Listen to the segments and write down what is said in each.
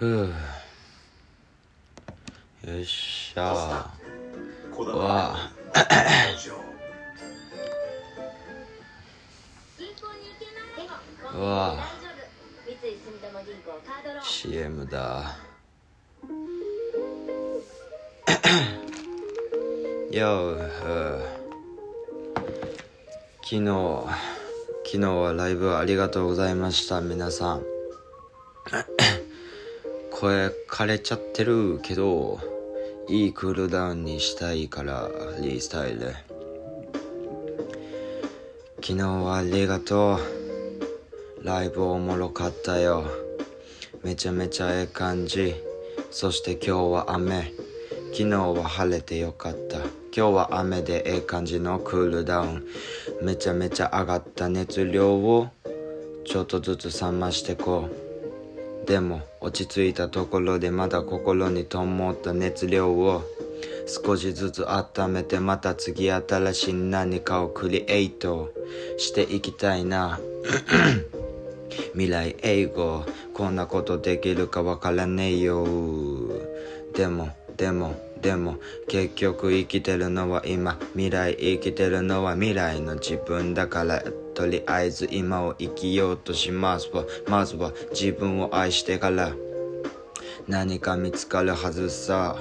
ふう。よっしゃ。こだうわうわ三井住友銀行カードローン CM だ。よう昨日昨日はライブありがとうございました皆さん声枯れちゃってるけどいいクールダウンにしたいからリスタイル。昨日はありがとう。ライブおもろかったよ。めちゃめちゃええ感じ。そして今日は雨。昨日は晴れてよかった。今日は雨でええ感じのクールダウン。めちゃめちゃ上がった熱量をちょっとずつ冷ましてこう。でも落ち着いたところでまだ心に灯った熱量を少しずつ温めてまた次新しい何かをクリエイトしていきたいな。未来英語こんなことできるかわからねえよ。でもでもでも結局生きてるのは今未来生きてるのは未来の自分だから。とりあえず今を生きようとしますわ。まずは自分を愛してから。何か見つかるはずさ。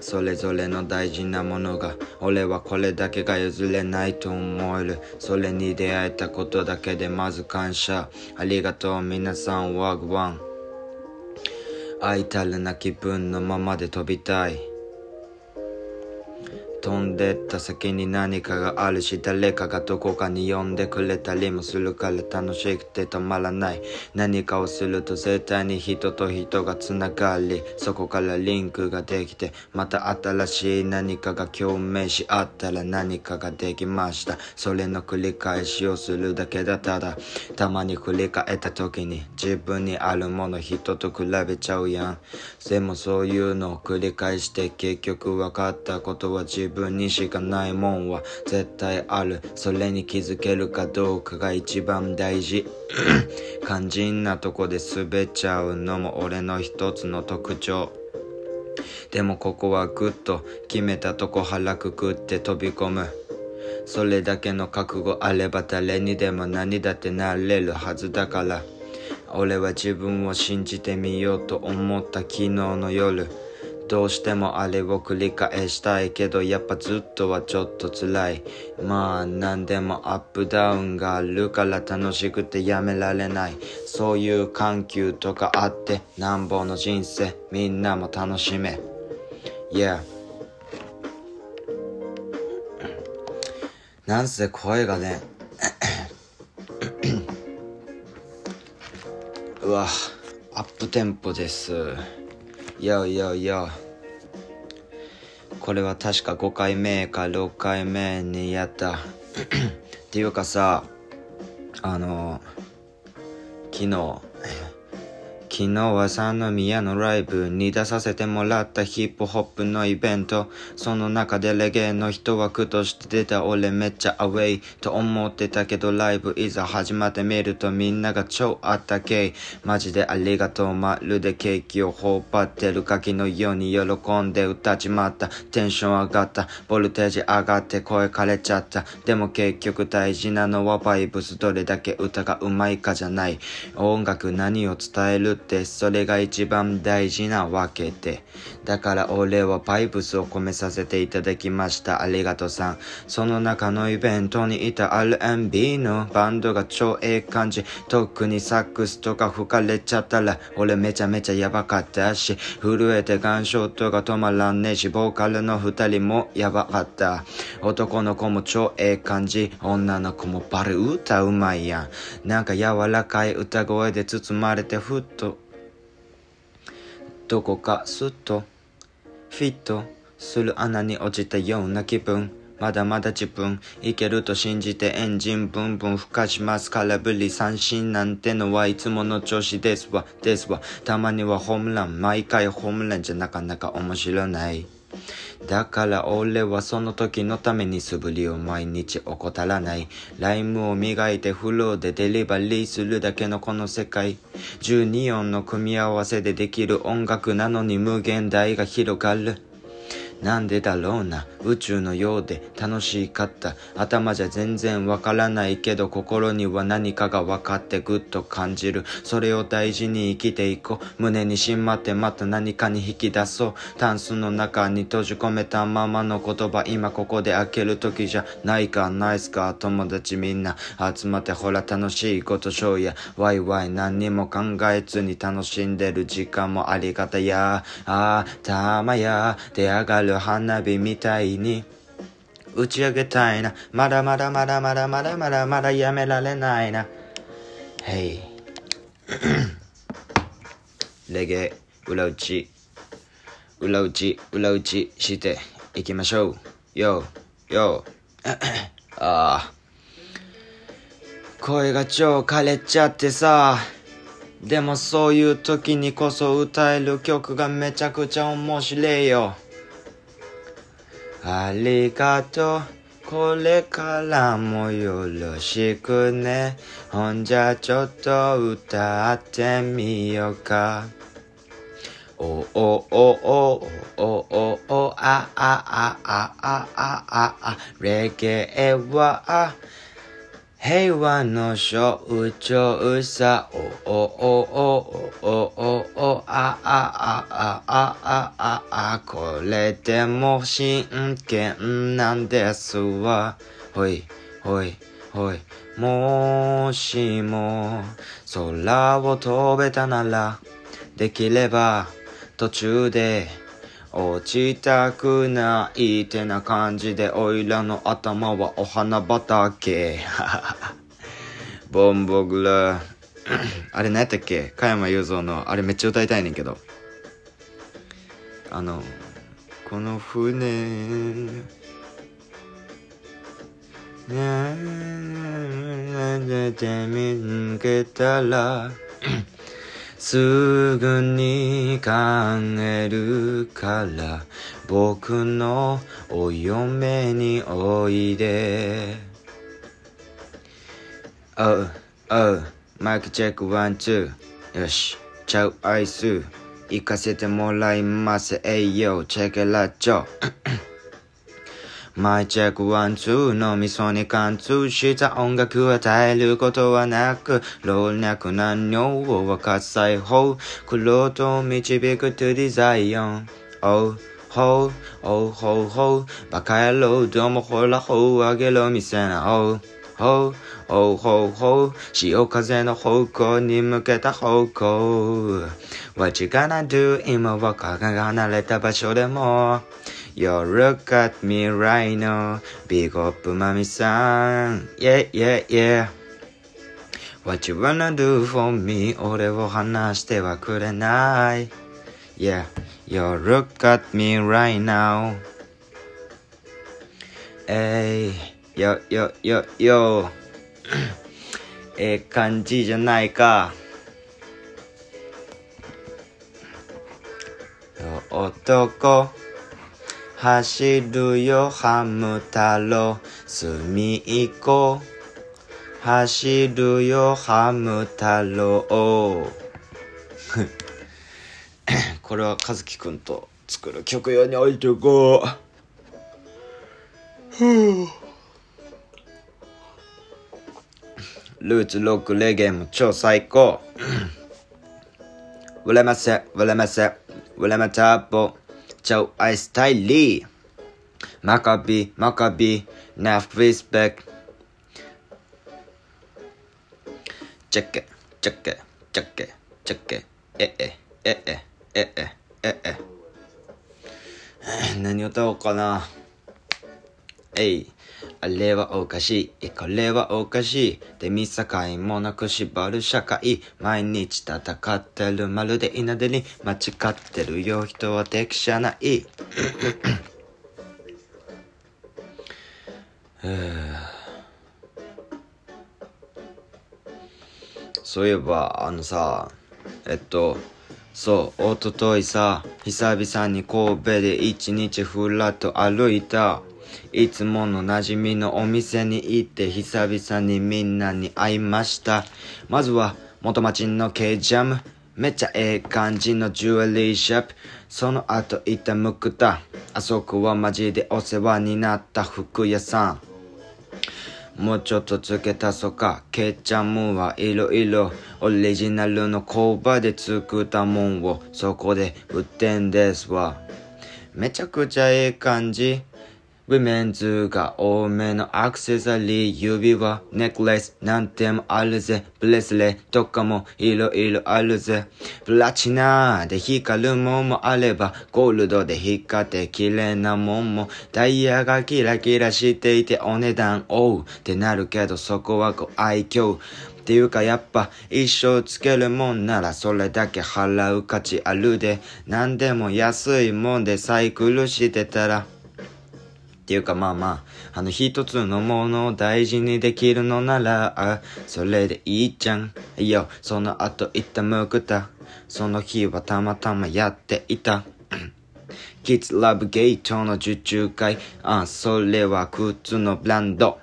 それぞれの大事なものが。俺はこれだけが譲れないと思える。それに出会えたことだけでまず感謝。ありがとう皆さん。ワグワン。愛たるな気分のままで飛びたい。飛んでった先に何かがあるし誰かがどこかに呼んでくれたりもするから楽しくて止まらない。何かをすると絶対に人と人がつながりそこからリンクができてまた新しい何かが共鳴し合ったら何かができました。それの繰り返しをするだけだただたまに振り返った時に自分にあるもの人と比べちゃうやん。でもそういうのを繰り返して結局分かったことは自分分にしかないもんは絶対ある。それに気づけるかどうかが一番大事。肝心なとこで滑っちゃうのも俺の一つの特徴。でもここはグッと決めたとこ腹くくって飛び込む。それだけの覚悟あれば誰にでも何だってなれるはずだから。俺は自分を信じてみようと思った昨日の夜。どうしてもあれを繰り返したいけどやっぱずっとはちょっと辛い。まあ何でもアップダウンがあるから楽しくてやめられない。そういう緩急とかあってなんぼの人生みんなも楽しめ。Yeah なんせ声がねうわアップテンポです。よよよこれは確か5回目か6回目にやった。っていうかさあの昨日昨日は三宮のライブに出させてもらったヒップホップのイベント。その中でレゲエの一枠として出た俺めっちゃアウェイと思ってたけどライブいざ始まってみるとみんなが超あったけい。マジでありがとうまるでケーキを頬張ってるガキのように喜んで歌ちまった。テンション上がった。ボルテージ上がって声枯れちゃった。でも結局大事なのはバイブスどれだけ歌が上手いかじゃない。音楽何を伝えるってそれが一番大事なわけで。だから俺はバイブスを込めさせていただきました。ありがとうさん。その中のイベントにいた R&B のバンドが超ええ感じ。特にサックスとか吹かれちゃったら俺めちゃめちゃやばかったし、震えてガンショットが止まらんねえし、ボーカルの二人もやばかった。男の子も超ええ感じ。女の子もバリ歌うまいやん。なんか柔らかい歌声で包まれてふっとどこかスッとフィットする穴に落ちたような気分。まだまだ自分。いけると信じてエンジンブンブン吹かします。空振り三振なんてのはいつもの調子ですわ。ですわ。たまにはホームラン。毎回ホームランじゃなかなか面白ない。だから俺はその時のために素振りを毎日怠らない。ライムを磨いてフローでデリバリーするだけのこの世界。12音の組み合わせでできる音楽なのに無限大が広がる。なんでだろうな。宇宙のようで楽しかった。頭じゃ全然わからないけど心には何かが分かってぐっと感じる。それを大事に生きていこう。胸にしまってまた何かに引き出そう。タンスの中に閉じ込めたままの言葉。今ここで開ける時じゃないかナイスか友達みんな集まってほら楽しいことしょうや。ワイワイ何にも考えずに楽しんでる時間もありがたや。あーたまや。出上がるる花火みたいに打ち上げたいな。まだまだまだまだまだまだまだやめられないな。Hey. レゲエ裏打ち。裏打ち裏打ちしていきましょう。よよ ああ。声が超枯れちゃってさ。でもそういう時にこそ歌える曲がめちゃくちゃ面白いよ。ありがとう。これからもよろしくね。ほんじゃちょっと歌ってみようか。おおおおおおおあああああああああレゲエは平和の象徴さ、おおおおおおおあああああああこれでも真剣なんですわ。ほい、ほい、ほい。もしも空を飛べたなら、できれば途中で落ちたくないってな感じでおいらの頭はお花畑ボンボグラあれ何やったっけ加山雄三のあれめっちゃ歌いたいねんけどあのこの船ねで見つけたらすぐに考えるから僕のお嫁においで。Oh, oh, マイクチェックワンツー。よし、ちゃうアイス。行かせてもらいます。えいよ、チェケラッチョ。マイチェックワンツーの味噌に貫通した音楽を与えることはなく老若男女を沸かす裁縫黒と導くトゥディザイオン。Oh, ho, oh, ho, ho バカ野郎どうもほらほうあげろ見せな Oh, ho, oh, ho, ho 潮風の方向に向けた方向。What you gonna do 今はかが離れた場所でも。Yo, look at me right now. Big up マミさん。Yeah, yeah, yeah. What you wanna do for me? 俺を話してはくれない。Yeah, yo, look at me right now. えい、よ、よ、よ、よ。ええ感じじゃないか。男。走るよハム太郎。隅っこ走るよハム太郎。これは和樹くんと作る曲用に置いておこう。ルーツロックレゲエも超最高。売れませ売れませ売れまたぼ Ciao, Ice Tylee. Maccabi, Maccabi, Nav Respect. Check it, check it, check it, check it. Eh eh, eh eh, eh eh, eh eh. 何歌おうかな。えい。あれはおかしい、これはおかしい。で、見境もなく縛る社会。毎日戦ってるまるで稲手に間違ってるよ。人は敵じゃない。そういえば、あのさ、えっと、そう、おとといさ、久々に神戸で一日ふらっと歩いた。いつもの馴染みのお店に行って久々にみんなに会いました。まずは元町の K ジャム。めっちゃええ感じのジュエリーショップ。その後行ったムクタ。あそこはマジでお世話になった服屋さん。もうちょっと付け足そか。ケチャムはいろいろオリジナルの工場で作ったもんをそこで売ってんですわ。めちゃくちゃええ感じ。ウィメンズが多めのアクセサリー、指輪、ネックレス、なんでもあるぜ。ブレスレとかもいろいろあるぜ。プラチナで光るもんもあれば、ゴールドで光って綺麗なもんも、ダイヤがキラキラしていてお値段おうってなるけどそこはご愛嬌。っていうかやっぱ一生つけるもんならそれだけ払う価値あるで。なんでも安いもんでサイクルしてたら。ていうかまあまあ、あの一つのものを大事にできるのなら、あ、それでいいじゃん。いや、その後行ったムクタ。その日はたまたまやっていた。キッズラブゲートの受注会。あ、それは靴のブランド。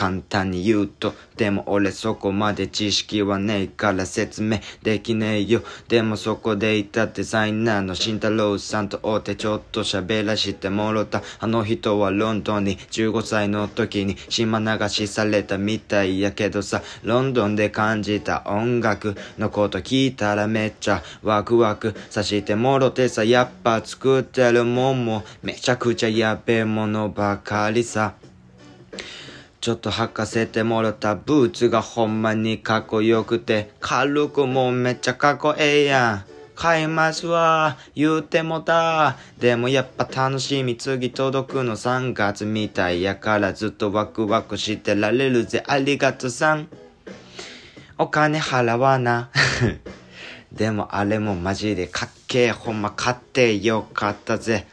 簡単に言うと、でも俺そこまで知識はねえから説明できねえよ。でもそこでいたデザイナーの慎太郎さんと会ってちょっと喋らしてもろた。あの人はロンドンに15歳の時に島流しされたみたいやけどさ、ロンドンで感じた音楽のこと聞いたらめっちゃワクワクさしてもろてさ、やっぱ作ってるもんもめちゃくちゃやべえものばかりさ。ちょっと履かせてもらったブーツがほんまにかっこよくて、軽くもめっちゃかっこええやん。買いますわ、言うてもた。でもやっぱ楽しみ、次届くの3月みたいやからずっとワクワクしてられるぜ、ありがとさん。お金払わな。でもあれもマジでかっけえ、ほんま買ってよかったぜ。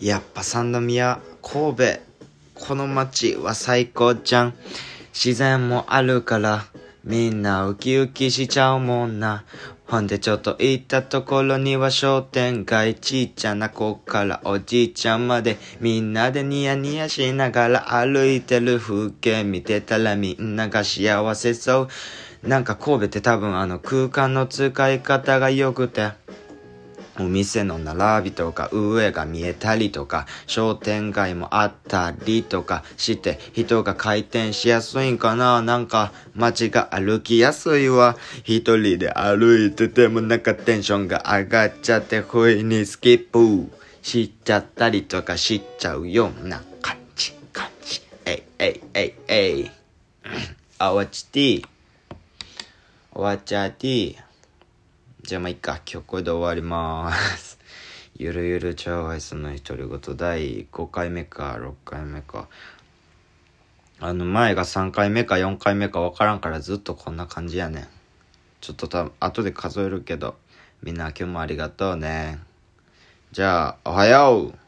やっぱ三宮、神戸、この街は最高じゃん。自然もあるから、みんなウキウキしちゃうもんな。ほんでちょっと行ったところには商店街ちっちゃな子からおじいちゃんまでみんなでニヤニヤしながら歩いてる風景見てたらみんなが幸せそう。なんか神戸って多分あの空間の使い方が良くて。お店の並びとか上が見えたりとか商店街もあったりとかして人が回転しやすいんかな。なんか街が歩きやすいわ。一人で歩いててもなんかテンションが上がっちゃって不意にスキップ。しちゃったりとかしちゃうような感じ感じ。えいえいえいえい。あわちてぃおわちゃてぃじゃあまあいっか。今日これで終わります。ゆるゆる超愛想の独り言第5回目か6回目か。あの前が3回目か4回目かわからんからずっとこんな感じやねん。ちょっとた後で数えるけど、みんな今日もありがとうね。じゃあ、おはよう